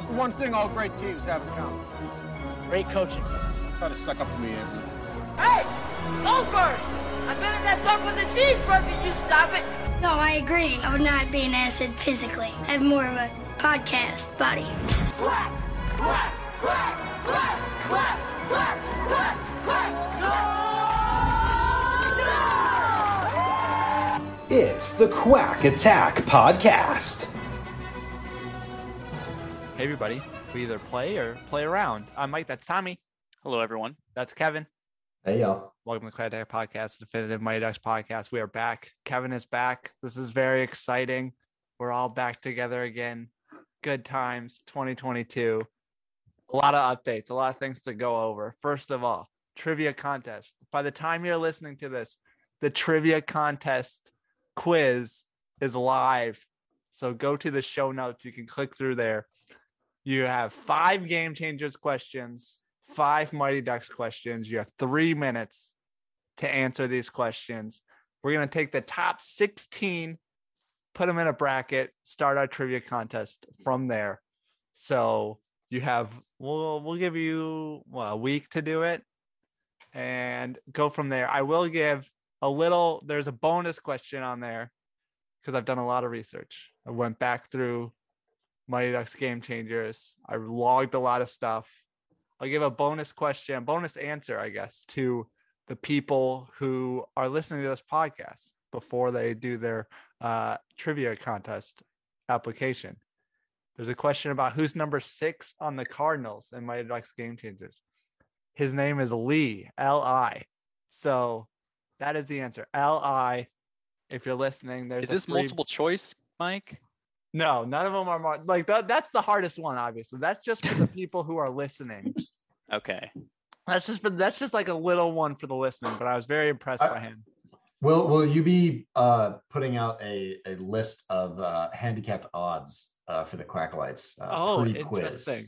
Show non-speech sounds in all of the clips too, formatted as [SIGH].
That's the one thing all great teams have in common? Great coaching. Try to suck up to me, Anthony. Hey, Goldberg! I bet if that talk was a cheeseburger, you stop it. No, I agree. I would not be an asset physically. I have more of a podcast body. Quack, quack, quack, quack, quack, quack, quack, quack. It's the Quack Attack Podcast. Hey everybody, we either play or play around. I'm Mike, that's Tommy. Hello, everyone. That's Kevin. Hey y'all. Welcome to the Quack Attack Podcast, the Definitive Mighty Ducks Podcast. We are back. Kevin is back. This is very exciting. We're all back together again. Good times, 2022. A lot of updates, a lot of things to go over. First of all, trivia contest. By the time you're listening to this, the trivia contest quiz is live. So go to the show notes. You can click through there. You have five game changers questions, five Mighty Ducks questions. You have three minutes to answer these questions. We're going to take the top 16, put them in a bracket, start our trivia contest from there. So you have, we'll, we'll give you well, a week to do it and go from there. I will give a little, there's a bonus question on there because I've done a lot of research. I went back through Mighty Ducks Game Changers. I logged a lot of stuff. I'll give a bonus question, bonus answer, I guess, to the people who are listening to this podcast before they do their uh, trivia contest application. There's a question about who's number six on the Cardinals in Mighty Ducks Game Changers. His name is Lee, L I. So that is the answer. L I. If you're listening, there's Is this free- multiple choice, Mike? No, none of them are mar- like that. That's the hardest one, obviously. That's just for the people who are listening. [LAUGHS] Okay. That's just for that's just like a little one for the listening. But I was very impressed I- by him. Will Will you be uh, putting out a, a list of uh, handicapped odds uh, for the Quacklights? Uh, Oh, pre-quiz, interesting.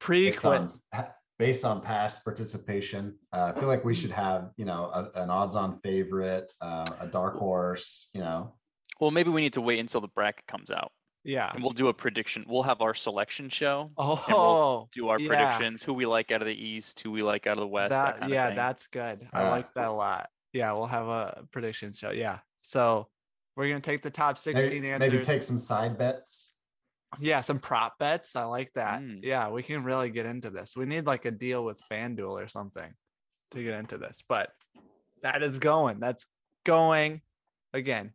Pre-quiz. pa- based on past participation, uh, I feel like we should have you know a, an odds-on favorite, uh, a dark horse. You know, Well, maybe we need to wait until the bracket comes out Yeah. and we'll do a prediction. We'll have our selection show. Oh, we'll do our yeah. predictions, who we like out of the East, who we like out of the West. That, That, kind yeah, of thing. that's good. I Alright. like that a lot. Yeah, we'll have a prediction show. Yeah. So we're gonna take the top 16 maybe, answers. maybe take some side bets. Yeah, some prop bets. I like that. Mm. Yeah, we can really get into this. We need like a deal with FanDuel or something to get into this. But that is going. That's going again.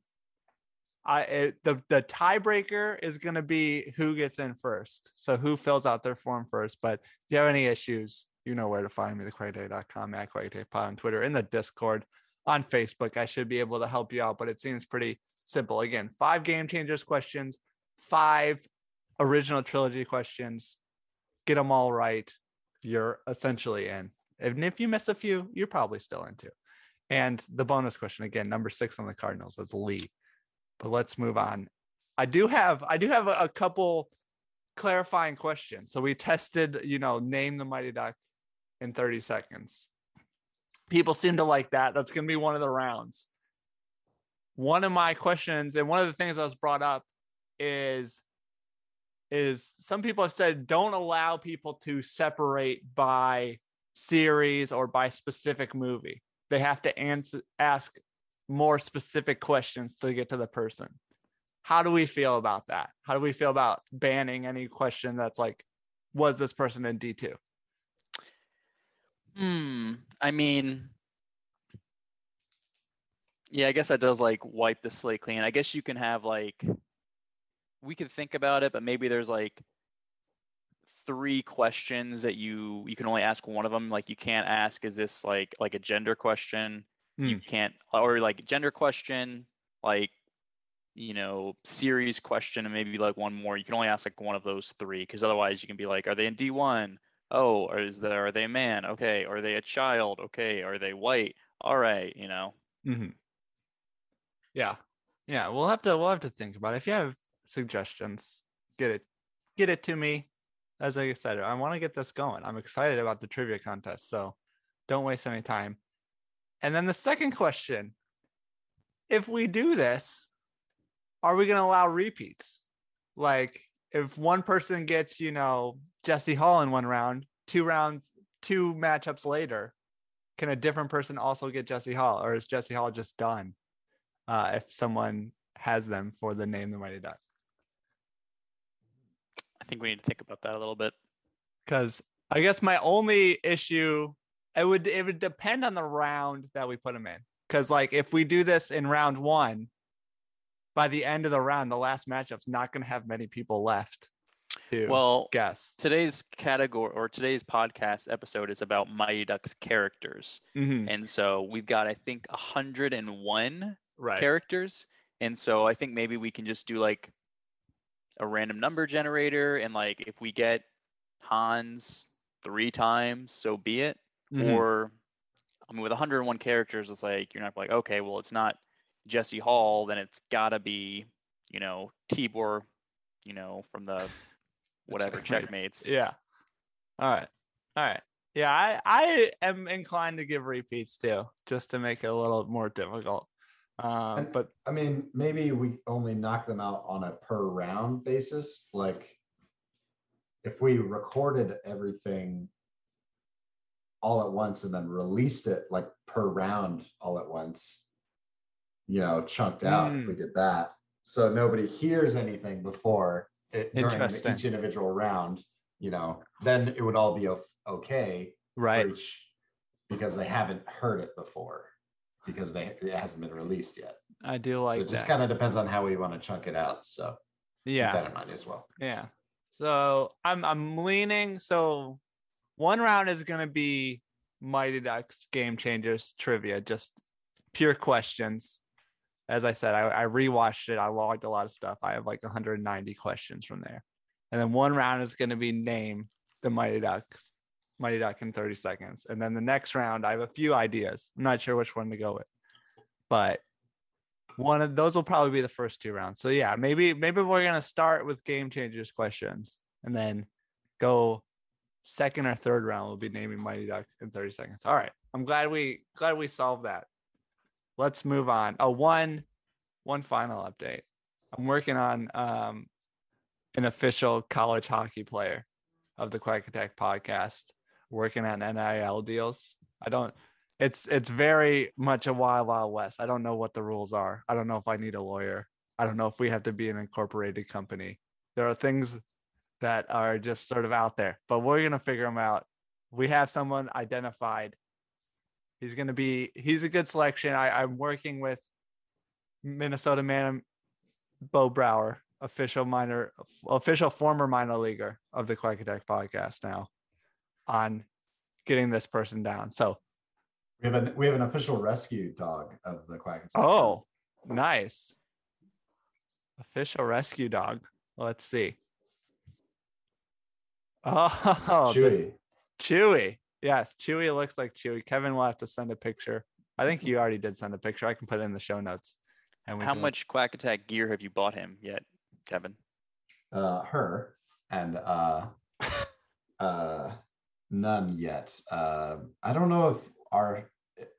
I it, the the tiebreaker is going to be who gets in first. So who fills out their form first. But if you have any issues, you know where to find me, thequackattack.com, at quackattack on Twitter, in the Discord, on Facebook. I should be able to help you out, but it seems pretty simple. Again, five game changers questions, five original trilogy questions. Get them all right. You're essentially in. And if you miss a few, you're probably still into. And the bonus question again, number six on the Cardinals is Lee. But let's move on. I do have I do have a, a couple clarifying questions. So we tested, you know, name the Mighty Duck in 30 seconds. People seem to like that. That's going to be one of the rounds. One of my questions, and one of the things that was brought up is is some people have said don't allow people to separate by series or by specific movie. They have to answer ask more specific questions to get to the person. How do we feel about that? How do we feel about banning any question that's like, was this person in D2? Hmm. I mean, yeah, I guess that does like wipe the slate clean. I guess you can have like, we could think about it, but maybe there's like three questions that you you can only ask one of them. Like you can't ask, is this like like a gender question? You Hmm. can't, or like gender question, like you know, series question and maybe like one more. You can only ask like one of those three because otherwise you can be like, are they in D1? Oh, or is there are they a man? Okay, are they a child? Okay, are they white? All right, you know. hmm Yeah, yeah. We'll have to we'll have to think about it. If you have suggestions, get it get it to me. As I said, I want to get this going. I'm excited about the trivia contest, so don't waste any time. And then the second question: If we do this, are we going to allow repeats? Like, if one person gets, you know, Jesse Hall in one round, two rounds, two matchups later, can a different person also get Jesse Hall, or is Jesse Hall just done uh, if someone has them for the name the Mighty Ducks? I think we need to think about that a little bit. Because I guess my only issue it would it would depend on the round that we put them in. Because like if we do this in round one, by the end of the round, the last matchup's not going to have many people left to Well, guess. today's category or today's podcast episode is about Mighty Ducks characters. Mhm. And so we've got, I think, 101 Right. characters. And so I think maybe we can just do like a random number generator. And like if we get Hans three times, so be it. Mhm. Or, I mean, with 101 characters, it's like, you're not like, okay, well, it's not Jesse Hall, then it's got to be, you know, Tibor, you know, from the [LAUGHS] whatever Checkmates. checkmates. Yeah. All right. All right. Yeah, I I am inclined to give repeats too, just to make it a little more difficult. Um, And- but I mean, maybe we only knock them out on a per round basis, like if we recorded everything all at once and then released it like per round all at once, you know, chunked out if we did that. So nobody hears anything before it during each individual round, you know, then it would all be okay. right. each- Because they haven't heard it before, because they, it hasn't been released yet. I do So like it just kind of depends on how we want to chunk it out. So yeah. that in mind as well. Yeah. So I'm I'm leaning. So one round is gonna be Mighty Ducks Game Changers trivia, just pure questions. As I said, I, I rewatched it. I logged a lot of stuff. I have like 190 questions from there. And then one round is gonna be name the Mighty Ducks, Mighty Duck in 30 seconds. And then the next round, I have a few ideas. I'm not sure which one to go with, but one of those will probably be the first two rounds. So yeah, maybe maybe we're gonna start with game changers questions and then go second or third round we'll be naming Mighty Duck in 30 seconds. All right. I'm glad we glad we solved that. Let's move on. Oh, one one final update. I'm working on um an official college hockey player of the Quack Attack podcast, working on NIL deals. I don't it's it's very much a wild wild west. I don't know what the rules are. I don't know if I need a lawyer. I don't know if we have to be an incorporated company. There are things that are just sort of out there, but we're going to figure them out. We have someone identified. He's going to be he's a good selection. I I'm working with Minnesota man um, Bo Brower, official minor official former minor leaguer of the Quack Attack podcast now on getting this person down. So We have an we have an official rescue dog of the Quack. Attack. Oh, nice. Official rescue dog. Let's see. Oh, Chewy. Chewy. Yes, Chewy looks like Chewy. Kevin will have to send a picture. I think you already did send a picture. I can put it in the show notes. And we How can- much Quack Attack gear have you bought him yet, Kevin? Uh, her and uh, uh, none yet. Uh, I don't know if our.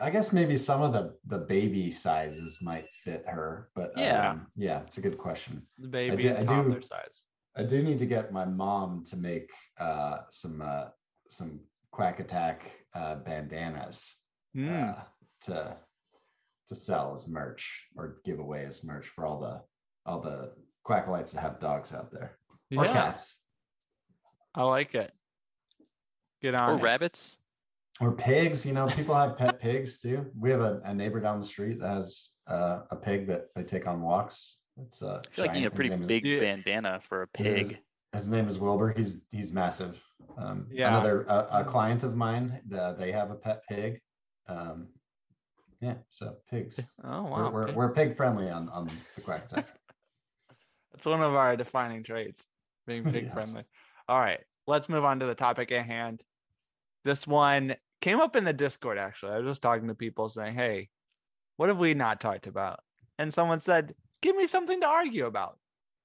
I guess maybe some of the the baby sizes might fit her, but Yeah. um, yeah, it's a good question. the baby do- and I do- toddler size? I do need to get my mom to make uh, some uh, some Quack Attack uh, bandanas Mm, uh, to to sell as merch or give away as merch for all the all the quacklights that have dogs out there or yeah, cats I like it. Get on Or it. rabbits? or pigs. You know, people have pet [LAUGHS] pigs too. We have a, a neighbor down the street that has uh, a pig that they take on walks. It's uh, I feel like you need a pretty name is- big bandana for a pig. His name is Wilbur. He's he's massive. Um, Yeah. Another a, a client of mine, the, they have a pet pig. Um, yeah, so pigs. [LAUGHS] Oh We're, wow. we're, pig- we're pig friendly on on the quack attack. [LAUGHS] It's one of our defining traits, being [LAUGHS] pig Yes. friendly. All right, let's move on to the topic at hand. This one came up in the Discord actually. I was just talking to people saying, "Hey, what have we not talked about?" And someone said, "Give me something to argue about.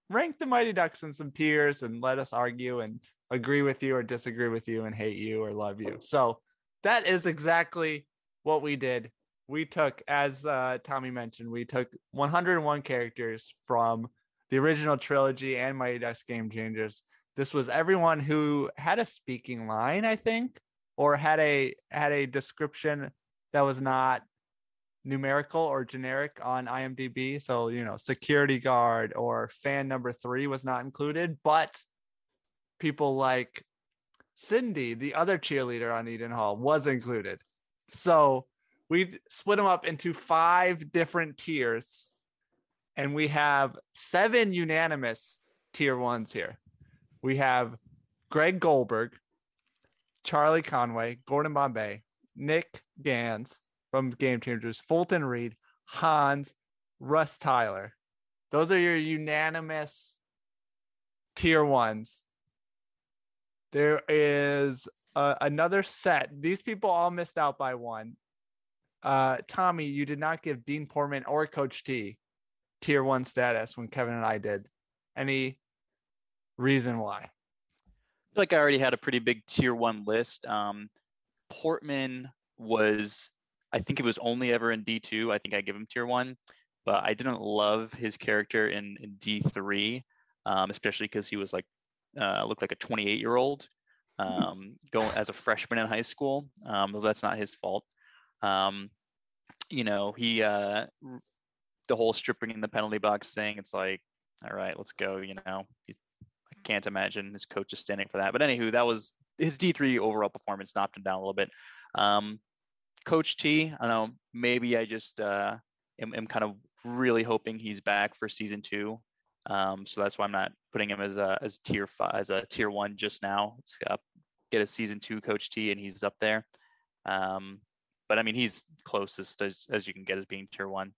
Rank the Mighty Ducks in some tiers and let us argue and agree with you or disagree with you and hate you or love you." So that is exactly what we did. We took, as uh, Tommy mentioned, we took 101 characters from the original trilogy and Mighty Ducks Game Changers. This was everyone who had a speaking line, I think, or had a had a description that was not numerical or generic on IMDb. So, you know, security guard or fan number three was not included, but people like Cindy, the other cheerleader on Eden Hall, was included. So we split them up into five different tiers, and we have seven unanimous tier ones here. We have Greg Goldberg, Charlie Conway, Gordon Bombay, Nick Ganz from Game Changers, Fulton Reed, Hans, Russ Tyler. Those are your unanimous tier ones. There is uh, another set. These people all missed out by one. Uh, Tommy, you did not give Dean Portman or Coach T tier one status when Kevin and I did. Any reason why? I feel like I already had a pretty big tier one list. Um, Portman was, I think it was only ever in D2. I think I give him tier one, but I didn't love his character in, in D3, um, especially because he was like, uh, looked like a 28 year old um, going as a freshman in high school. Um, that's not his fault. Um, you know, he, uh, the whole stripping in the penalty box thing, it's like, all right, let's go, you know, I can't imagine his coach is standing for that. But anywho, that was his D3 overall performance knocked him down a little bit. Um, Coach T, I don't know, maybe I just uh, am, am kind of really hoping he's back for season two. Um, so that's why I'm not putting him as a as tier five as a tier one just now. Let's uh, get a season two Coach T, and he's up there. Um, but I mean, he's closest as, as you can get as being tier one.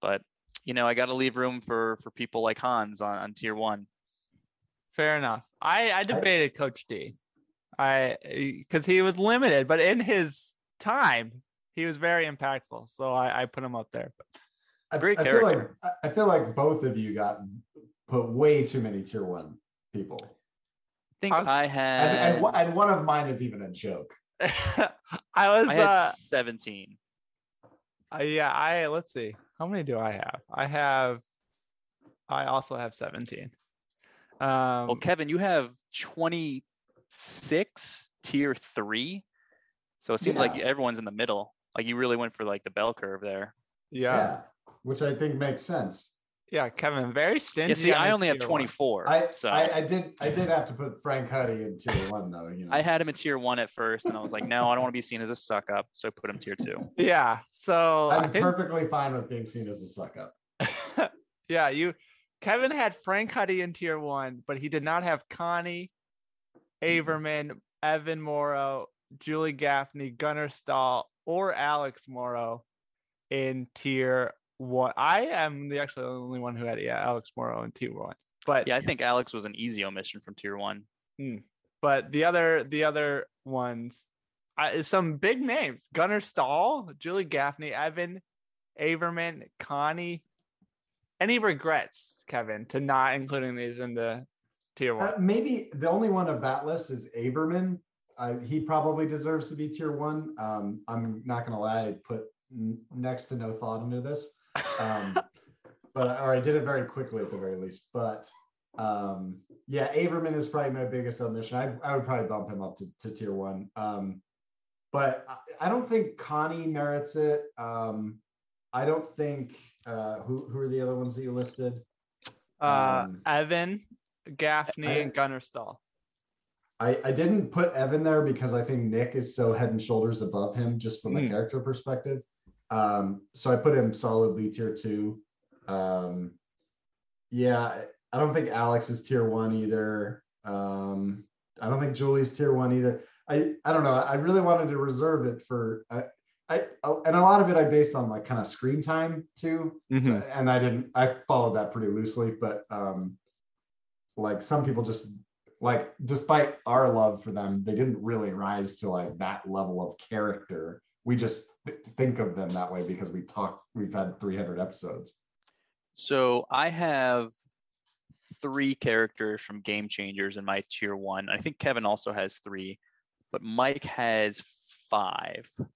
But you know, I got to leave room for for people like Hans on, on tier one. Fair enough. I I debated Coach T. I because he was limited, but in his time, he was very impactful. So I, I put him up there. But I, Great I feel like character. I- I feel like both of you got put way too many tier one people, I think I was- I and, had and, one- and one of mine is even a joke. [LAUGHS] I was I had uh, 17. uh yeah, I let's see. How many do I have? I have I also have 17. Um Well, Kevin, you have 26 tier three. So it seems like everyone's in the middle. Like you really went for like the bell curve there. yeah. Yeah, which I think makes sense. Yeah, Kevin, very stingy. Yeah, see, I only have tier one. 24. I, so I I did I did have to put Frank Huddy in tier one though. You know, I had him at tier one at first, and I was like, no, I don't want to be seen as a suck up. So I put him tier two. [LAUGHS] Yeah. So I I'm think perfectly fine with being seen as a suck up. [LAUGHS] yeah, you Kevin had Frank Huddy in tier one, but he did not have Connie, mm-hmm. Averman, Evan Morrow, Julie Gaffney, Gunnar Stahl, or Alex Morrow in tier one. I am the actually the only one who had yeah, Alex Morrow in tier one. But Yeah, I think Alex was an easy omission from tier one. but the other the other ones I, some big names gunnar stahl julie gaffney evan averman connie any regrets kevin to not including these in the tier one Uh, maybe the only one of that list is Averman. Uh, he probably deserves to be tier one. Um, I'm not gonna lie, I put n- next to no thought into this. Um, [LAUGHS] but or I did it very quickly at the very least. But um, yeah, Averman is probably my biggest omission. I, I would probably bump him up to, to tier one. Um, but I, I don't think Connie merits it. Um, I don't think uh, who who are the other ones that you listed? uh Um, evan gaffney I- and gunnar stahl I, I didn't put Evan there because I think Nick is so head and shoulders above him just from a Mm. character perspective. Um, so I put him solidly tier two. Um, yeah, I- don't think Alex is tier one either. Um, I don't think Julie's tier one either. I, I don't know. I really wanted to reserve it for I, I and a lot of it I based on like kind of screen time too. Mhm. And I didn't I followed that pretty loosely, but um like some people just like despite our love for them, they didn't really rise to like that level of character. We just th- think of them that way because we talk we've had 300 episodes. So I have three characters from Game Changers in my tier one. I think Kevin also has three, but Mike has five. Um,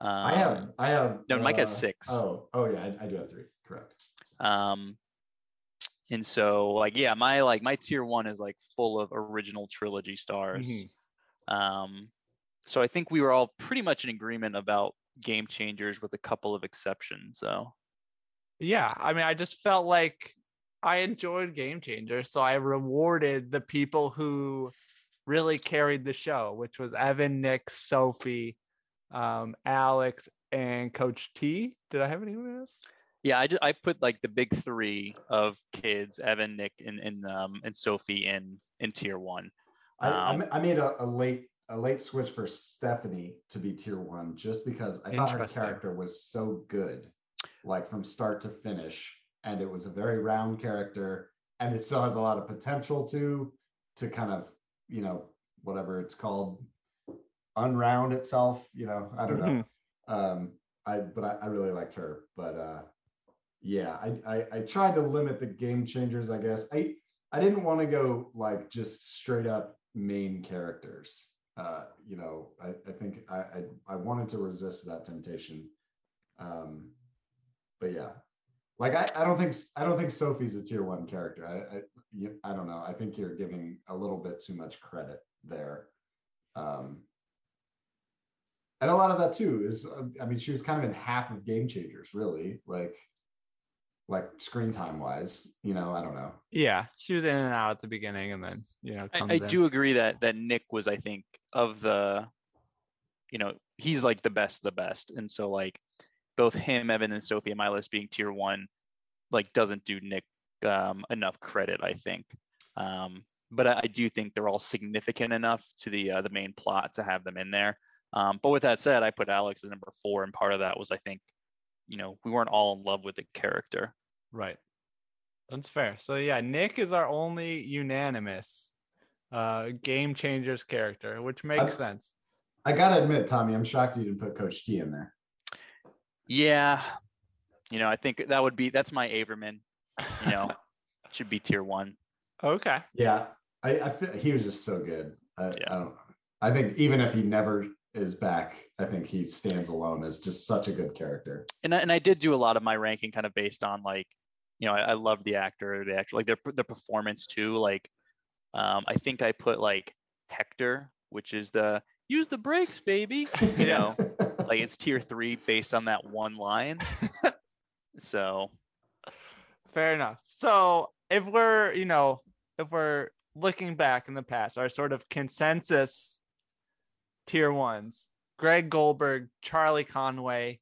I have I have no, Mike has uh, six. Oh, oh yeah, I, I do have three. Correct. Um, and so like yeah, my like my tier one is like full of original trilogy stars. Mhm. Um, so I think we were all pretty much in agreement about Game Changers with a couple of exceptions. So Yeah, I mean, I just felt like I enjoyed Game Changer, so I rewarded the people who really carried the show, which was Evan, Nick, Sophie, um, Alex, and Coach T. Did I have anyone else? Yeah, I, ju- I put like the big three of kids, Evan, Nick, and and um and Sophie in in tier one. I, I Um, I made a, a late a late switch for Stephanie to be tier one just because I thought her character was so good, like from start to finish, and it was a very round character, and it still has a lot of potential to to kind of you know whatever it's called unround itself. You know, I don't know. Um, I but I, I really liked her, but uh, yeah, I, I I tried to limit the game changers. I guess I I didn't want to go like just straight up main characters. Uh, you know, I, I think I, I I wanted to resist that temptation. Um, but yeah, like I, I don't think I don't think Sophie's a tier one character. I I, you- I don't know. I think you're giving a little bit too much credit there. Um, and a lot of that too is, uh, I mean, she was kind of in half of Game Changers, really, like, like screen time wise. You know, I don't know. Yeah, she was in and out at the beginning, and then you know comes I, I in. do agree that that Nick was, I think, of the, you know, he's like the best of the best, and so like both him, Evan, and Sophie on my list being tier one, like doesn't do Nick um, enough credit, I think. Um, but I, I do think they're all significant enough to the uh, the main plot to have them in there. Um, but with that said, I put Alex as number four, and part of that was I think, you know, we weren't all in love with the character. Right. That's fair. So yeah, Nick is our only unanimous uh game changers character, which makes I'm- sense. I gotta admit, Tommy, I'm shocked you didn't put Coach T in there. Yeah, you know, I think that would be that's my Averman. You know, [LAUGHS] should be tier one. Okay. Yeah, I, I feel he was just so good. I, Yeah. I don't. I think even if he never is back, I think he stands alone as just such a good character. and I, and I did do a lot of my ranking kind of based on like, you know, I, I love the actor, the actor, like their the performance too. Like, um, I think I put like Hector, which is the use the brakes, baby. [LAUGHS] You know, like it's tier three based on that one line. [LAUGHS] so Fair enough. So if we're, you know, if we're looking back in the past, our sort of consensus tier ones, Greg Goldberg, Charlie Conway,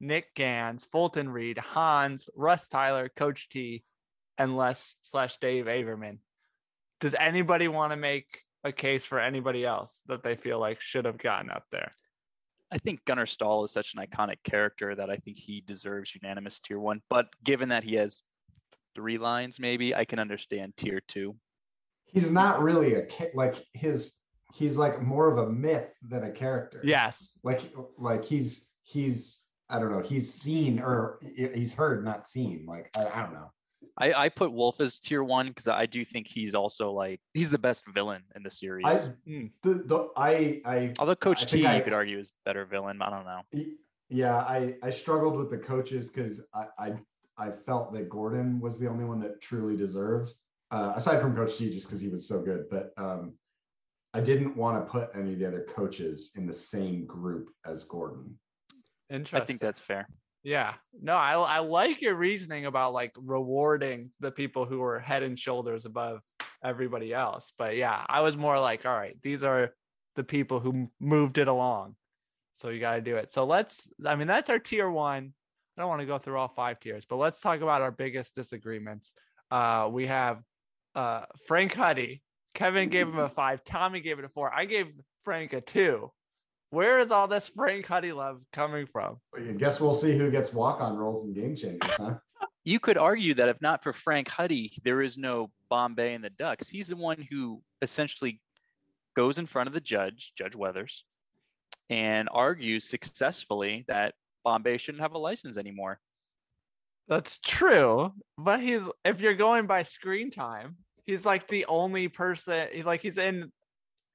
Nick Ganz, Fulton Reed, Hans, Russ Tyler, Coach T, and Les slash Dave Averman. Does anybody want to make a case for anybody else that they feel like should have gotten up there? I think Gunnar Stahl is such an iconic character that I think he deserves unanimous tier one. But given that he has three lines, maybe I can understand tier two. He's not really a like his. He's like more of a myth than a character. Yes. like like he's he's I don't know. He's seen or he's heard, not seen. Like I, I don't know. I, I put Wolf as tier one because I do think he's also like he's the best villain in the series. I Mm. the, the I I Although Coach I T, think I- you could argue, is better villain. I don't know. Yeah, I I struggled with the coaches because I, I I felt that Gordon was the only one that truly deserved, uh, aside from Coach T, just because he was so good. But um, I didn't want to put any of the other coaches in the same group as Gordon. Interesting. I think that's fair. Yeah. No, I I like your reasoning about like rewarding the people who were head and shoulders above everybody else. But yeah, I was more like, all right, these are the people who moved it along. So you got to do it. So let's I mean that's our tier 1. I don't want to go through all five tiers, but let's talk about our biggest disagreements. Uh we have uh Frank Huddy. Kevin gave him a 5, Tommy gave it a 4. I gave Frank a 2. Where is all this Frank Huddy love coming from? I guess we'll see who gets walk on roles and game changers, huh? You could argue that if not for Frank Huddy, there is no Bombay and the Ducks, he's the one who essentially goes in front of the judge, Judge Weathers, and argues successfully that Bombay shouldn't have a license anymore. That's true, but he's if you're going by screen time, he's like the only person. he- Like he's in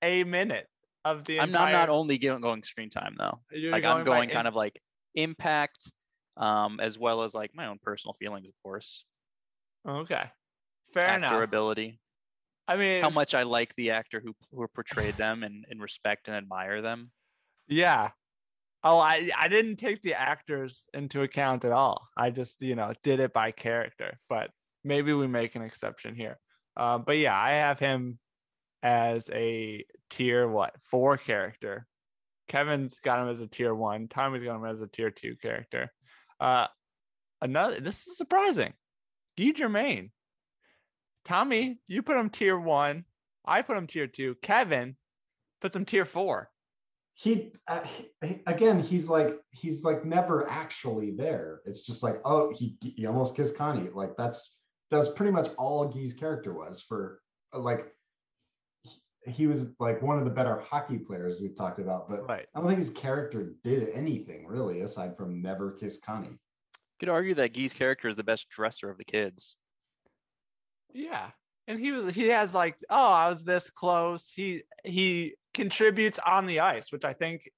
a minute of the. I'm not entire, not only going, going screen time though. You're like I'm by going in- kind of like impact, um, as well as like my own personal feelings, of course. okay. Fair actor enough. ability. I mean, How much I like the actor who who portrayed them and, and respect and admire them. Yeah. Oh, I I didn't take the actors into account at all. I just you know did it by character, but maybe we make an exception here. Uh, but yeah, I have him as a tier what four character. Kevin's got him as a tier one. Tommy's got him as a tier two character. Uh, another. This is surprising. Guy Germain. Tommy, you put him tier one. I put him tier two. Kevin puts him tier four. he, uh, he- again he's like he's like never actually there it's just like oh he he almost kissed connie like that's that's pretty much all guy's character was for like he, he was like one of the better hockey players we've talked about but Right. i don't think his character did anything really aside from never kiss connie You Could argue that Guy's character is the best dresser of the kids. Yeah. And he was he has like, oh, I was this close. He he contributes on the ice, which I think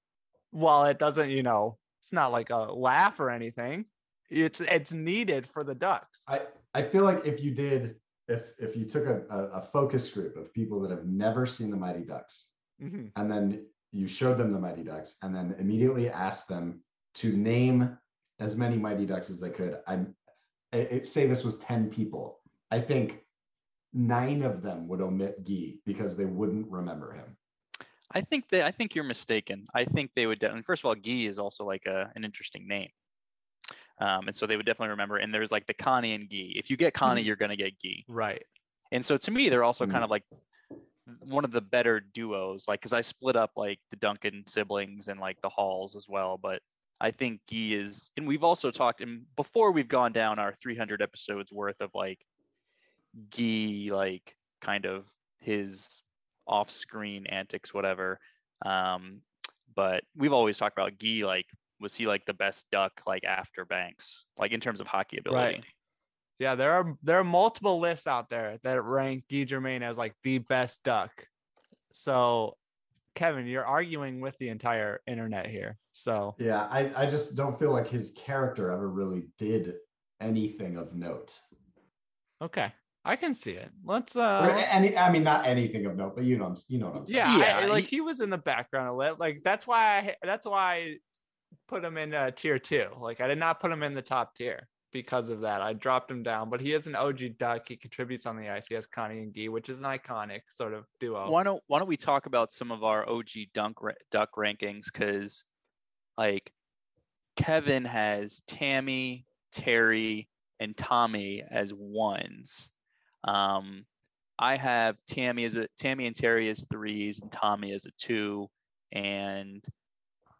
while it doesn't, you know, it's not like a laugh or anything. It's it's needed for the Ducks. i i feel like if you did if if you took a, a, focus group of people that have never seen the mighty ducks Mhm. and then you showed them the Mighty Ducks, and then immediately asked them to name as many Mighty Ducks as they could. I'm I- I- say this was ten people. I think nine of them would omit Guy because they wouldn't remember him. I think that I think you're mistaken. I think they would definitely. First of all, Guy is also like a, an interesting name, um, and so they would definitely remember. And there's like the Connie and Gee. If you get Connie, you're gonna get Gee. Right. And so to me, they're also Mm. kind of like one of the better duos. Like, because I split up like the Duncan siblings and like the Halls as well. But I think Gee is, and we've also talked, and before we've gone down our 300 episodes worth of like Gee, like kind of his off-screen antics, whatever. Um, but we've always talked about Gee, like, was he like the best duck like after Banks, like in terms of hockey ability? Right. Yeah, there are there are multiple lists out there that rank Guy Germain as like the best duck. So Kevin, you're arguing with the entire internet here. So Yeah, I, I just don't feel like his character ever really did anything of note. okay. I can see it. Let's Or uh any, I mean, not anything of note, but you know, I'm- you know what I'm saying. Yeah, Yeah, I, like he- he was in the background a little. Like that's why I that's why I put him in uh, tier two. Like I did not put him in the top tier because of that. I dropped him down, but he is an OG duck. He contributes on the ice. He has Connie and Gee, which is an iconic sort of duo. why don't why don't we talk about some of our OG dunk duck rankings? Because like Kevin has Tammy, Terry, and Tommy as ones. Um, I have Tammy as a Tammy and Terry as threes, and Tommy as a two, and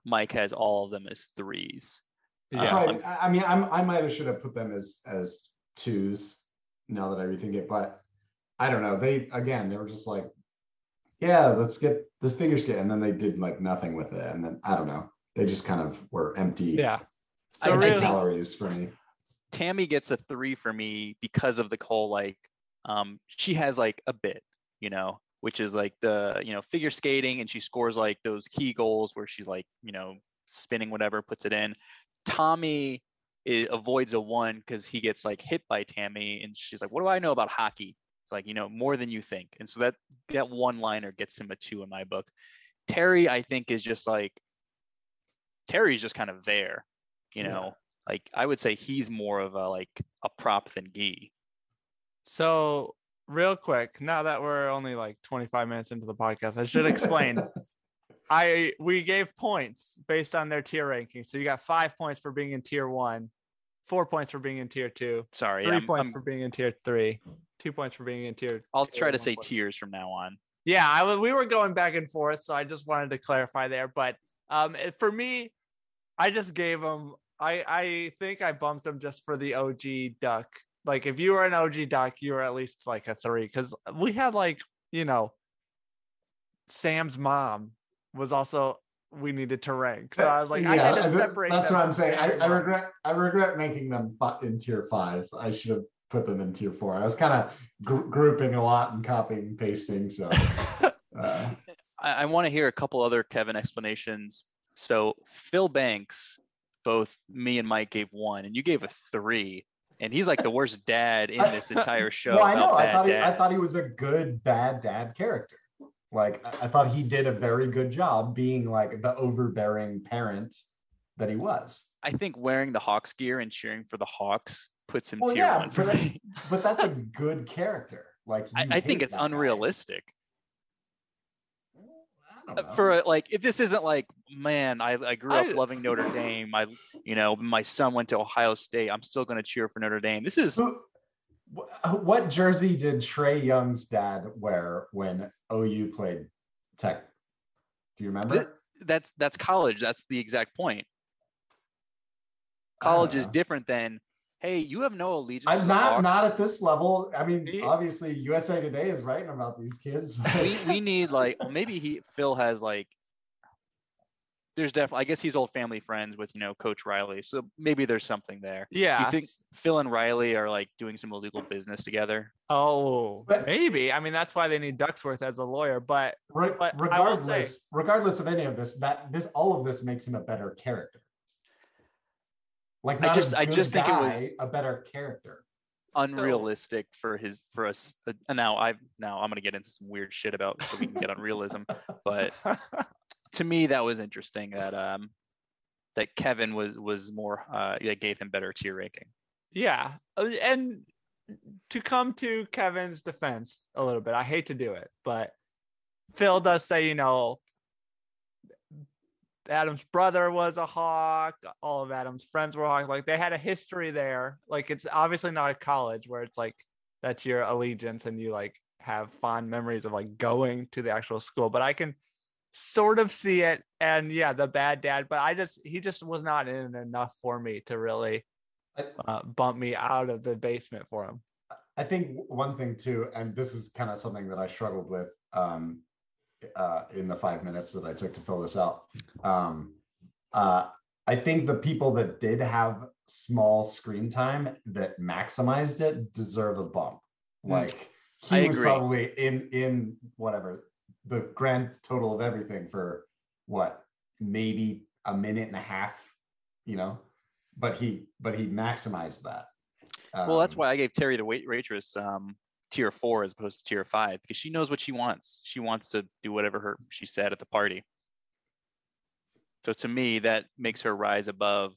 Mike has all of them as threes. Yeah. Probably- I I mean, I'm, I might have should have put them as as twos now that I rethink it, but I don't know. They again, they were just like, yeah, let's get this figure skate, and then they did like nothing with it, and then I don't know. They just kind of were empty, Yeah. I So think- really, calories for me. Tammy gets a three for me because of the whole like um she has like a bit, you know, which is like the you know figure skating and she scores like those key goals where she's like you know spinning whatever puts it in. Tommy i avoids a one because he gets like hit by Tammy and she's like, what do I know about hockey? It's like you know more than you think, and so that that one liner gets him a two in my book. Terry, I think, is just like Terry's just kind of there, you Yeah. know like I would say he's more of a like a prop than Gee. so real quick, now that we're only like 25 minutes into the podcast, I should explain. [LAUGHS] I we gave points based on their tier ranking. So you got five points for being in tier one, four points for being in tier two, Sorry, 3 I'm, points I'm- for being in tier three, two points for being in tier. I'll tier try to say point. tiers from now on. Yeah, I we were going back and forth, so I just wanted to clarify there. But um, for me, I just gave them. I I think I bumped them just for the OG duck Like if you were an OG doc, you were at least like a three. Cause we had like, you know, Sam's mom was also we needed to rank. So I was like, I Yeah, had to separate. That's what I'm saying. I, I regret I regret making them fi- in tier five. I should have put them in tier four. I was kind of gr- grouping a lot and copying and pasting. So [LAUGHS] uh, I, I want to hear a couple other Kevin explanations. So Phil Banks, both me and Mike gave one, and you gave a three, and he's like the worst dad in this entire [LAUGHS] show. well, I know. I thought he, I thought he was a good bad dad character. Like I, thought he did a very good job being like the overbearing parent that he was. I think wearing the Hawks gear and cheering for the Hawks puts him Well, tier yeah, one for but, me. but that's a good character. Like [LAUGHS] I, I think it's unrealistic. guy. unrealistic. I don't Uh, know. For a- like, if this isn't like, man, I, I grew up I- loving Notre Dame. I, you know, my son went to Ohio State. I'm still going to cheer for Notre Dame. This is Who, what jersey did Trae Young's dad wear when OU played Tech? Do you remember? Th- that's that's college. That's the exact point. College is uh. different than, hey, you have no allegiance. I'm not Hawks. not at this level. I mean, He- obviously USA Today is writing about these kids. [LAUGHS] we we need like well, maybe he Phil has like there's definitely I guess he's old family friends with you know Coach Reilly, so maybe there's something there. Yeah. You think Phil and Reilly are like doing some illegal business together? Oh, But- maybe. I mean, that's why they need Ducksworth as a lawyer. But Re- But I will say- regardless, regardless of any of this, that this all of this makes him a better character. Like I not a just- I good just think it was- a better character. Unrealistic for his for us. Uh, now I now I'm gonna get into some weird shit about so we can get on realism, but [LAUGHS] to me that was interesting that um that Kevin was was more uh that gave him better tier ranking. yeah. Uh, And to come to Kevin's defense a little bit, I hate to do it, but Phil does say, you know, Adam's brother was a hawk, all of Adam's friends were hawk. Like they had a history there. Like it's obviously not a college where it's like that's your allegiance and you like have fond memories of like going to the actual school. But I can sort of see it. And yeah, the bad dad, but I just he just was not in enough for me to really uh, bump me out of the basement for him. I think one thing too, and this is kind of something that I struggled with um, uh, in the five minutes that I took to fill this out. Um, uh, I think the people that did have small screen time that maximized it deserve a bump. Mm. Like he I was agree. probably in in whatever the grand total of everything for what maybe a minute and a half, you know, but he but he maximized that. Well, that's Um, why I gave Terry the wait waitress um, tier four as opposed to tier five because she knows what she wants. She wants to do whatever her she said at the party. So to me, that makes her rise above,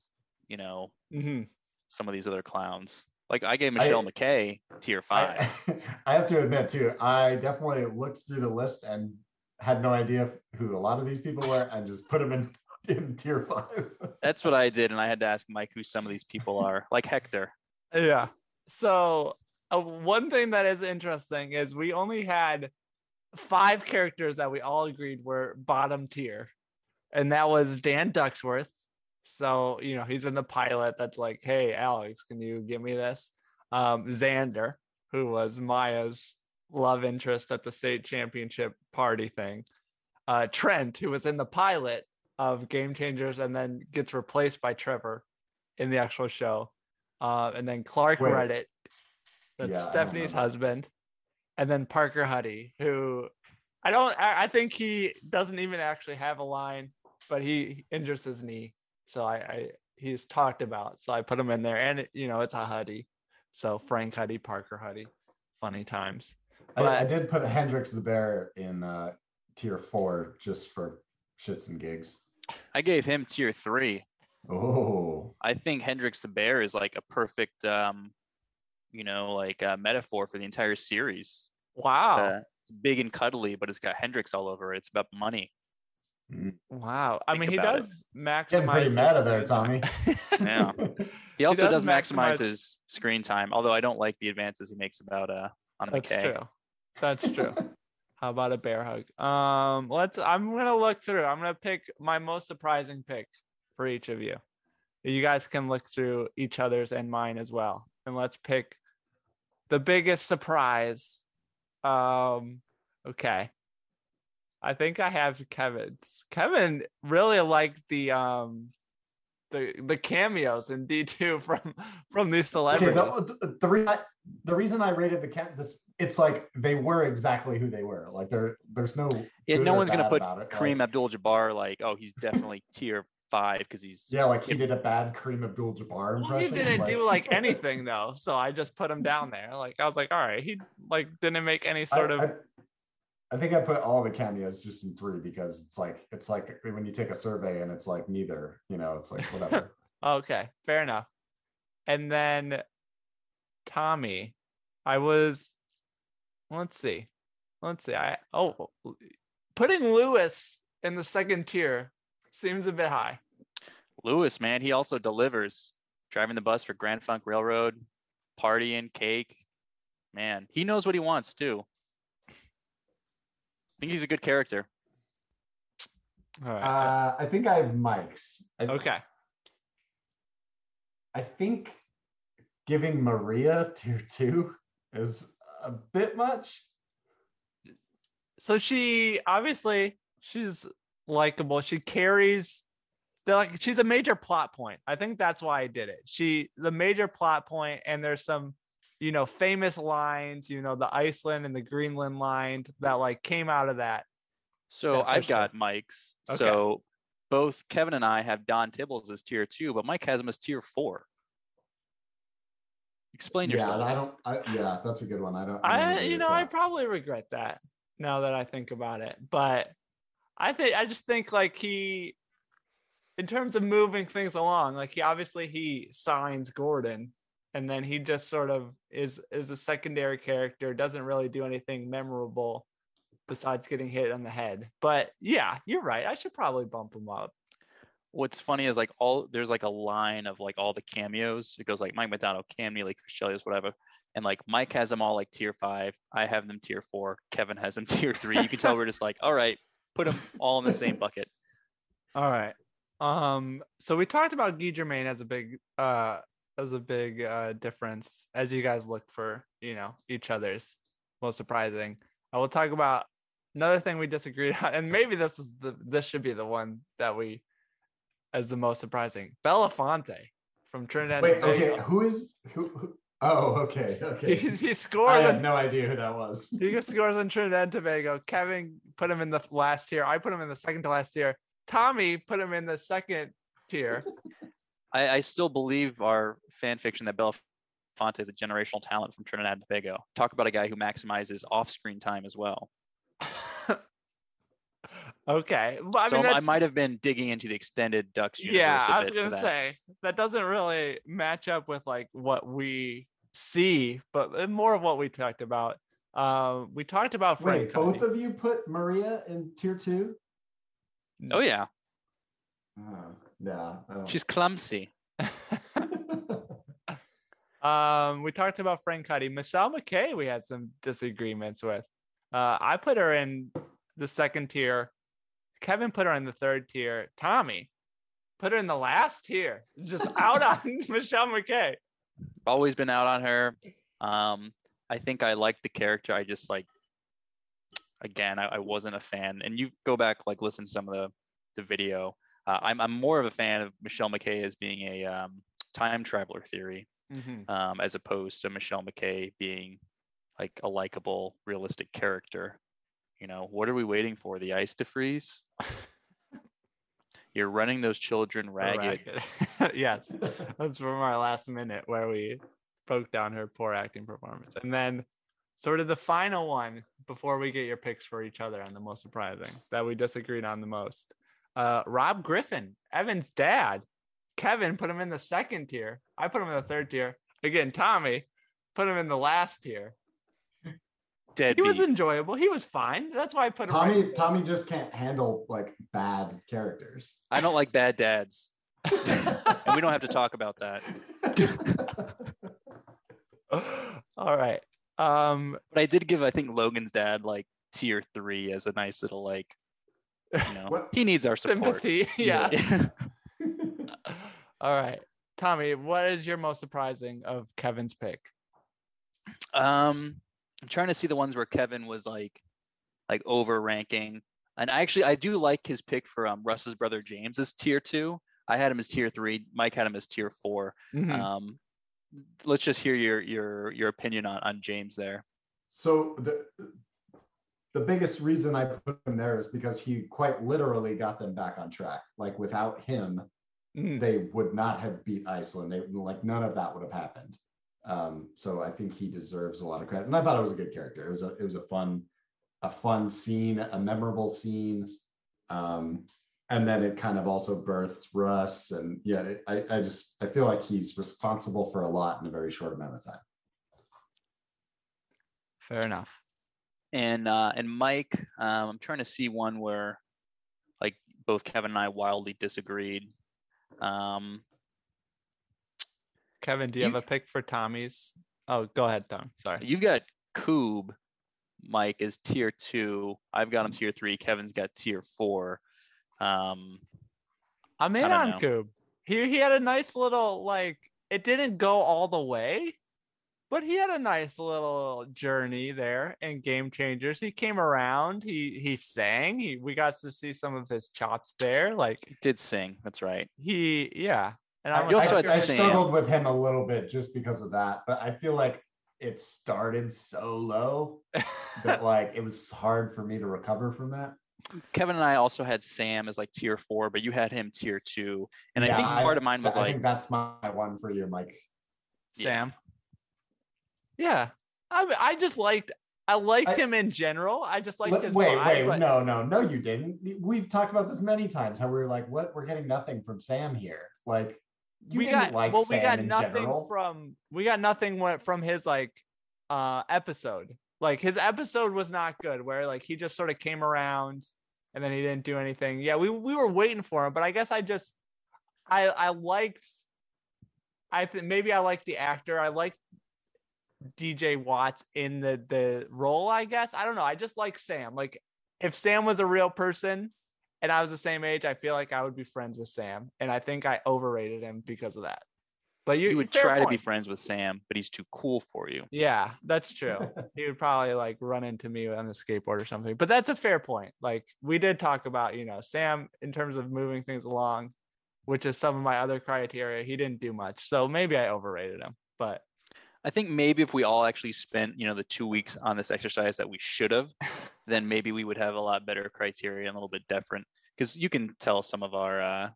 you know, hmm some of these other clowns. Like I gave Michelle McKay tier five. I, [LAUGHS] I have to admit too, I definitely looked through the list and had no idea who a lot of these people were and just put them in, [LAUGHS] in tier five. [LAUGHS] That's what I did, and I had to ask Mike who some of these people are, like Hector. Yeah. So uh, one thing that is interesting is we only had five characters that we all agreed were bottom tier, and that was Dan Ducksworth. So you know he's in the pilot. That's like, hey Alex, can you give me this? Um, Xander, who was Maya's love interest at the state championship party thing. Uh, Trent, who was in the pilot of Game Changers and then gets replaced by Trevor in the actual show. Uh, and then Clark Wait. Reddit, that's Yeah, I don't know Stephanie's husband, and then Parker Huddy, who I don't, I, I think he doesn't even actually have a line, but he injures his knee, so I, I he's talked about, so I put him in there, and it, you know it's a Huddy, so Frank Huddy, Parker Huddy, funny times. I, I did put Hendrix the Bear in uh, tier four just for shits and gigs. I gave him tier three. Oh, I think Hendrix the Bear is like a perfect, um, you know, like uh, metaphor for the entire series. Wow, Uh, it's big and cuddly, but it's got Hendrix all over it. It's about money. wow. I think mean, he about it. does maximize. getting pretty his meta there, Tommy. [LAUGHS] Yeah. [LAUGHS] He also does does, maximize, maximize- his screen time, although I don't like the advances he makes about uh on That's McKay. true. That's true. [LAUGHS] How about a bear hug? Um, let's. I'm gonna look through. I'm gonna pick my most surprising pick for each of you. You guys can look through each other's and mine as well, and let's pick the biggest surprise. Um, okay. I think I have Kevin's. Kevin really liked the um the the cameos in D2 [LAUGHS] from from these Okay, celebrities. the, the, the, re- the reason I rated the cat this it's like they were exactly who they were. Like there there's no Yeah, no one's gonna put. Kareem Like, Abdul-Jabbar like, oh, he's definitely [LAUGHS] tier five because he's yeah, like he did a bad Kareem Abdul-Jabbar Well, he didn't do like anything though, so I just put him down there. Like I was like, all right, he like didn't make any I- sort of I, I think I put all the cameos just in three because it's like it's like when you take a survey and it's like neither, you know, it's like whatever. [LAUGHS] Okay, fair enough. And then Tommy, I was let's see. Let's see. I oh putting Lewis in the second tier seems a bit high. Lewis, man. He also delivers driving the bus for Grand Funk Railroad, partying, cake. Man, he knows what he wants too. I think he's a good character. All right. uh, I think I have Mike's. I, okay. I think giving Maria tier two is a bit much. So she obviously she's likable. She carries they're like she's a major plot point. I think that's why I did it. She the major plot point and there's some you know famous lines, you know, the Iceland and the Greenland line that like came out of that. So Yeah, I've sure. got Mike's. Okay. So both Kevin and I have Don Tibbles as tier two, but Mike has him as tier four. Explain yourself. Yeah. I don't. I, yeah, that's a good one. I don't. don't I agree you with know, I probably regret that now that I think about it. But I think I just think like he in terms of moving things along, like he obviously he signs Gordon and then he just sort of is is a secondary character, doesn't really do anything memorable besides getting hit on the head. But yeah, you're right. I should probably bump him up. What's funny is like all there's like a line of like all the cameos. It goes like Mike McDonald, Cam Neely, Chris whatever. And like Mike has them all like tier five. I have them tier four. Kevin has them [LAUGHS] tier three. You can tell we're just like, all right, put them all in the same bucket. [LAUGHS] All right. Um, so we talked about Guy Germaine as a big uh as a big uh difference as you guys look for, you know, each other's most surprising. I will talk about another thing we disagreed [LAUGHS] on, and maybe this is the this should be the one that we as the most surprising. Belafonte from Trinidad. Wait. Okay. Who is who? who oh, okay. Okay. He, he I scores had on, no idea who that was. [LAUGHS] he scores on Trinidad and Tobago. Kevin put him in the last tier. I put him in the second to last tier. Tommy put him in the second tier. [LAUGHS] I, I still believe our fan fiction that Belafonte is a generational talent from Trinidad and Tobago. Talk about a guy who maximizes off-screen time as well. Okay. But I so mean, I might have been digging into the extended Ducks universe. yeah, I was gonna that. say that doesn't really match up with like what we see, but uh, more of what we talked about. Um, we talked about Frank. Wait, both of you put Maria in tier two? Oh yeah, Oh, yeah. She's clumsy. [LAUGHS] [LAUGHS] um, we talked about Frank Cuddy. Michele MacKay, we had some disagreements with. Uh, I put her in the second tier. Kevin put her in the third tier. Tommy put her in the last tier. Just [LAUGHS] out on [LAUGHS] Michele MacKay. Always been out on her. Um, I think I liked the character. I just like, again, I, I wasn't a fan. And you go back like listen to some of the the video. Uh, I'm I'm more of a fan of Michele MacKay as being a um, time traveler theory, Mhm. um, as opposed to Michele MacKay being like a likable, realistic character. You know, what are we waiting for? The ice to freeze? You're running those children [LAUGHS] ragged. Ragged. [LAUGHS] yes, that's from our last minute where we broke down her poor acting performance. And then, sort of the final one before we get your picks for each other on the most surprising that we disagreed on the most. Uh, Rob Griffin, Evan's dad. Kevin put him in the second tier. I put him in the third tier. Again, Tommy put him in the last tier. He was enjoyable. He was fine. That's why I put him. right Tommy there. Tommy just can't handle like bad characters. I don't like bad dads. [LAUGHS] and we don't have to talk about that. [LAUGHS] All right. Um, But I did give, I think, Logan's dad like tier three as a nice little like, you know, What- he needs our support. sympathy. [LAUGHS] Yeah. Yeah. All right. Tommy, what is your most surprising of Kevin's pick? Um, I'm trying to see the ones where Kevin was like, like over ranking, and I actually I do like his pick for um Russ's brother James as tier two. I had him as tier three. Mike had him as tier 4 Mhm. Um, let's just hear your your your opinion on on James there. So the the biggest reason I put him there is because he quite literally got them back on track. Like without him, Mhm. they would not have beat Iceland. They like none of that would have happened. Um, so I think he deserves a lot of credit. And I thought it was a good character. It was a it was a fun, a fun scene, a memorable scene. Um, and then it kind of also birthed Russ. And yeah, it- I, I just I feel like he's responsible for a lot in a very short amount of time. Fair enough. And uh, and Mike, um, I'm trying to see one where like both Kevin and I wildly disagreed. Um, Kevin, do you, You- have a pick for Tommy's? Oh, go ahead, Tom. Sorry. you've got Coob, Mike is tier two. I've got him tier three. Kevin's got tier four. Um, I'm in on know. Coob. He he had a nice little like it didn't go all the way, but he had a nice little journey there in Game Changers. He came around. He he sang. He we got to see some of his chops there. Like he did sing. That's right. he yeah. And I, I was You also I- I struggled with him a little bit just because of that, but I feel like it started so low [LAUGHS] that like it was hard for me to recover from that. Kevin and I also had Sam as like tier four, but you had him tier two. And I think part of mine was like I like, think that's my one for you, Mike. Sam. Yeah. I I just liked I liked I- him in general. I just liked Let- his wait, vibe, wait, but- no, no, no, you didn't. We've talked about this many times. How we were like, what? We're getting nothing from Sam here. Like, you we got like well Sam we got nothing general. from we got nothing from his like uh episode. Like his episode was not good where like he just sort of came around and then he didn't do anything. Yeah we we were waiting for him but i guess i just i i liked i think maybe i liked the actor. I liked dj watts in the the role i guess. I don't know. I just like sam. Like if sam was a real person and I was the same age, I feel like I would be friends with Sam. And I think I overrated him because of that. But you, you would try to be friends with Sam, but he's too cool for you. Yeah, that's true. [LAUGHS] he would probably like run into me on the skateboard or something. But that's a fair point. Like we did talk about, you know, Sam in terms of moving things along, which is some of my other criteria. He didn't do much. So maybe I overrated him. But I think maybe if we all actually spent, you know, the two weeks on this exercise that we should have, [LAUGHS] then maybe we would have a lot better criteria and a little bit different. Because you can tell some of our, uh,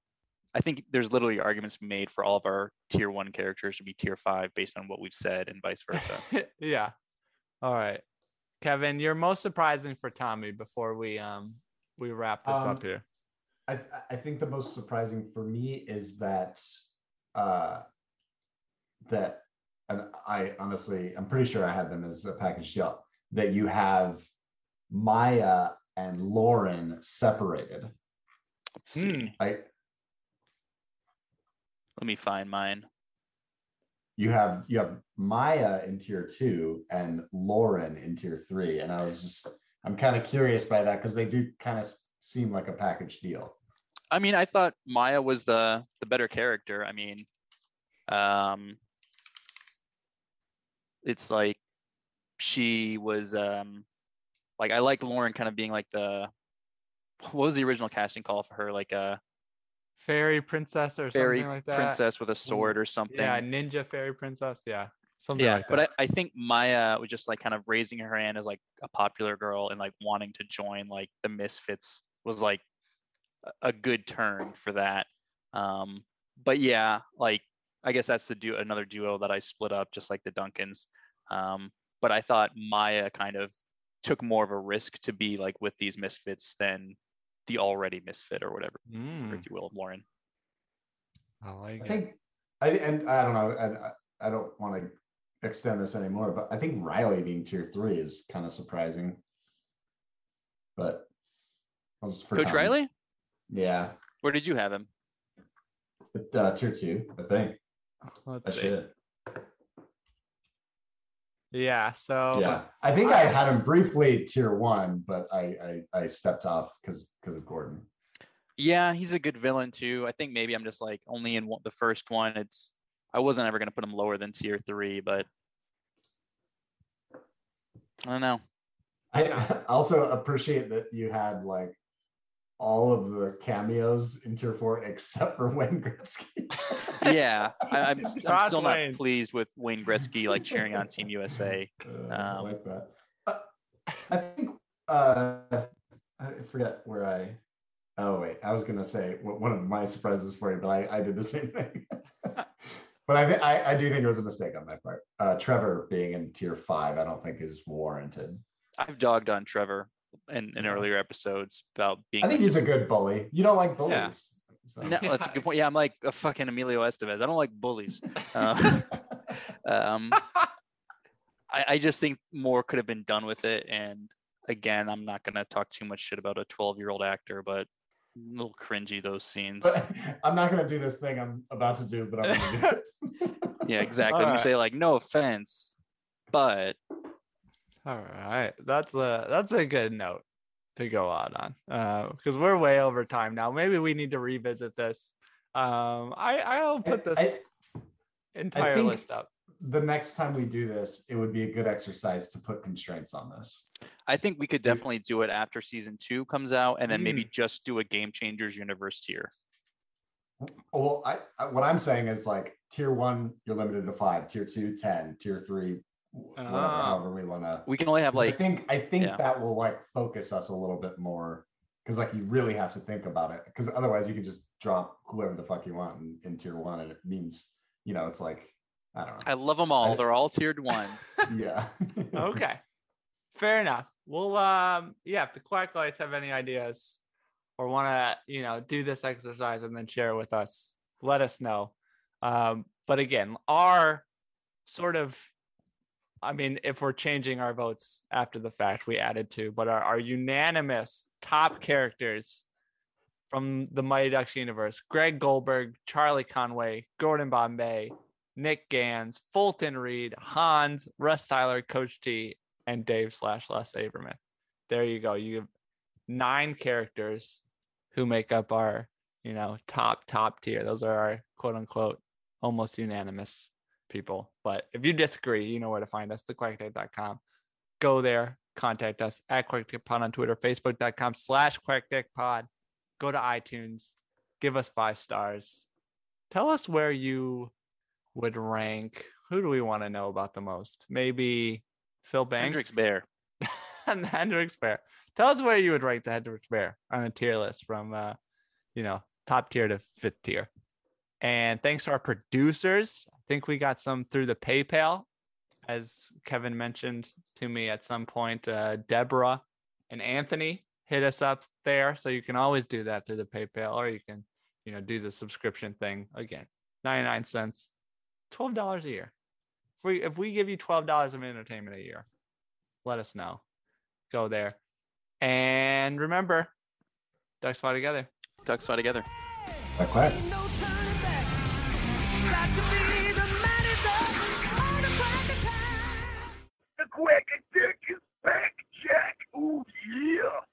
I think there's literally arguments made for all of our tier one characters to be tier five based on what we've said and vice versa. [LAUGHS] yeah. All right. Kevin, you're most surprising for Tommy before we um we wrap this Um, up here. I, I think the most surprising for me is that uh that and I honestly I'm pretty sure I had them as a package deal that you have Maya and Lauren separated. Let's see. Hmm. I Let me find mine. you have you have Maya in tier two and Lauren in tier three. And I was just I'm kind of curious by that because they do kind of seem like a package deal. I mean, I thought Maya was the the better character. I mean, um, it's like she was um, like I like Lauren kind of being like the what was the original casting call for her? Like a Fairy princess or fairy something like that. princess with a sword or something. Yeah, ninja fairy princess. Yeah. Something yeah like but. I, I think maya was just like kind of raising her hand as like a popular girl and like wanting to join like the misfits was like a- good turn for that um but yeah like i guess that's the du- another duo that i split up just like the duncans um but i thought maya kind of took more of a risk to be like with these misfits than the already misfit or whatever Mm, if you will lauren I like I it. think I and I don't know, and I, I don't want to extend this anymore, but I think Reilly being tier three is kind of surprising. But was for coach Tom. reilly Yeah, where did you have him but, uh, tier two, I think. Let's That's see. it. Yeah. So Yeah, I think I had him briefly tier one, but I I, I stepped off because because of Gordon. Yeah, he's a good villain too. I think maybe I'm just like only in one, the first one. It's I wasn't ever gonna put him lower than tier three, but I don't know. I [LAUGHS] also appreciate that you had like all of the cameos in tier four except for [LAUGHS] Wayne Gretzky. Yeah, I, I'm, [LAUGHS] I'm still Wayne. not pleased with Wayne Gretzky like cheering on Team USA. [LAUGHS] Uh, I Um, like that. Uh, I think uh, I forget where I. Oh wait, I was gonna say one of my surprises for you, but I, I did the same thing. but I, thi- I I do think it was a mistake on my part. Uh, Trevor being in tier five, I don't think is warranted. I've dogged on Trevor in, in earlier episodes about being. I think he's a good bully. You don't like bullies. Yeah. so- No, that's a good point. Yeah, I'm like a fucking Emilio Estevez. I don't like bullies. Uh, [LAUGHS] um, I, I just think more could have been done with it. And again, I'm not gonna talk too much shit about a 12 year old actor, but a little cringy those scenes. But [LAUGHS] I'm not gonna do this thing I'm about to do, but I'm gonna do it. [LAUGHS] Yeah, exactly. I'm gonna say like, no offense, but All right, that's a that's a good note to go out on because we're way over time now. Maybe we need to revisit this. Um, I I'll put this I- entire think- list up. the next time we do this, it would be a good exercise to put constraints on this. I think we could definitely do it after season two comes out, and then maybe Mm. just do a Game Changers universe tier. Well, I, I what I'm saying is like tier one, you're limited to five, tier two, 10, tier three, wh- whatever, Ah. however we want to. We can only have like. I think I think yeah. that will like focus us a little bit more because like you really have to think about it because otherwise you can just drop whoever the fuck you want in, in tier one and it means you know it's like I don't know. I love them all. I- They're all tiered one. [LAUGHS] [LAUGHS] yeah. [LAUGHS] Okay, fair enough. Well, um, yeah, if the Quack Lights have any ideas or want to, you know, do this exercise and then share it with us, let us know. Um, but again, our sort of, I mean, if we're changing our votes after the fact, we added two, but our, our unanimous top characters from the Mighty Ducks universe Greg Goldberg, Charlie Conway, Gordon Bombay, Nick Ganz, Fulton Reed, Hans, Russ Tyler, Coach T, and Dave slash Les Averman. There you go. You have nine characters who make up our, you know, top, top tier. Those are our quote unquote almost unanimous people. But if you disagree, you know where to find us, thequackattack.com. Go there, contact us at QuackAttackPod on Twitter, Facebook.com slash QuackAttackPod. Go to iTunes, give us five stars. Tell us where you would rank. Who do we want to know about the most? Maybe Phil Banks? Hendrix Bear. and [LAUGHS] Hendrix Bear. Tell us where you would rank the Hendrix Bear on a tier list from, uh, you know, top tier to fifth tier. And thanks to our producers, think we got some through the PayPal, as Kevin mentioned to me at some point. Uh, Deborah and Anthony hit us up there, so you can always do that through the PayPal, or you can, you know, do the subscription thing again. Ninety nine cents, twelve dollars a year. If we if we give you twelve dollars of entertainment a year, let us know. Go there. And remember, ducks fly together. Ducks fly together. Quack, quack. quick and take his back, Jack. Ooh, yeah.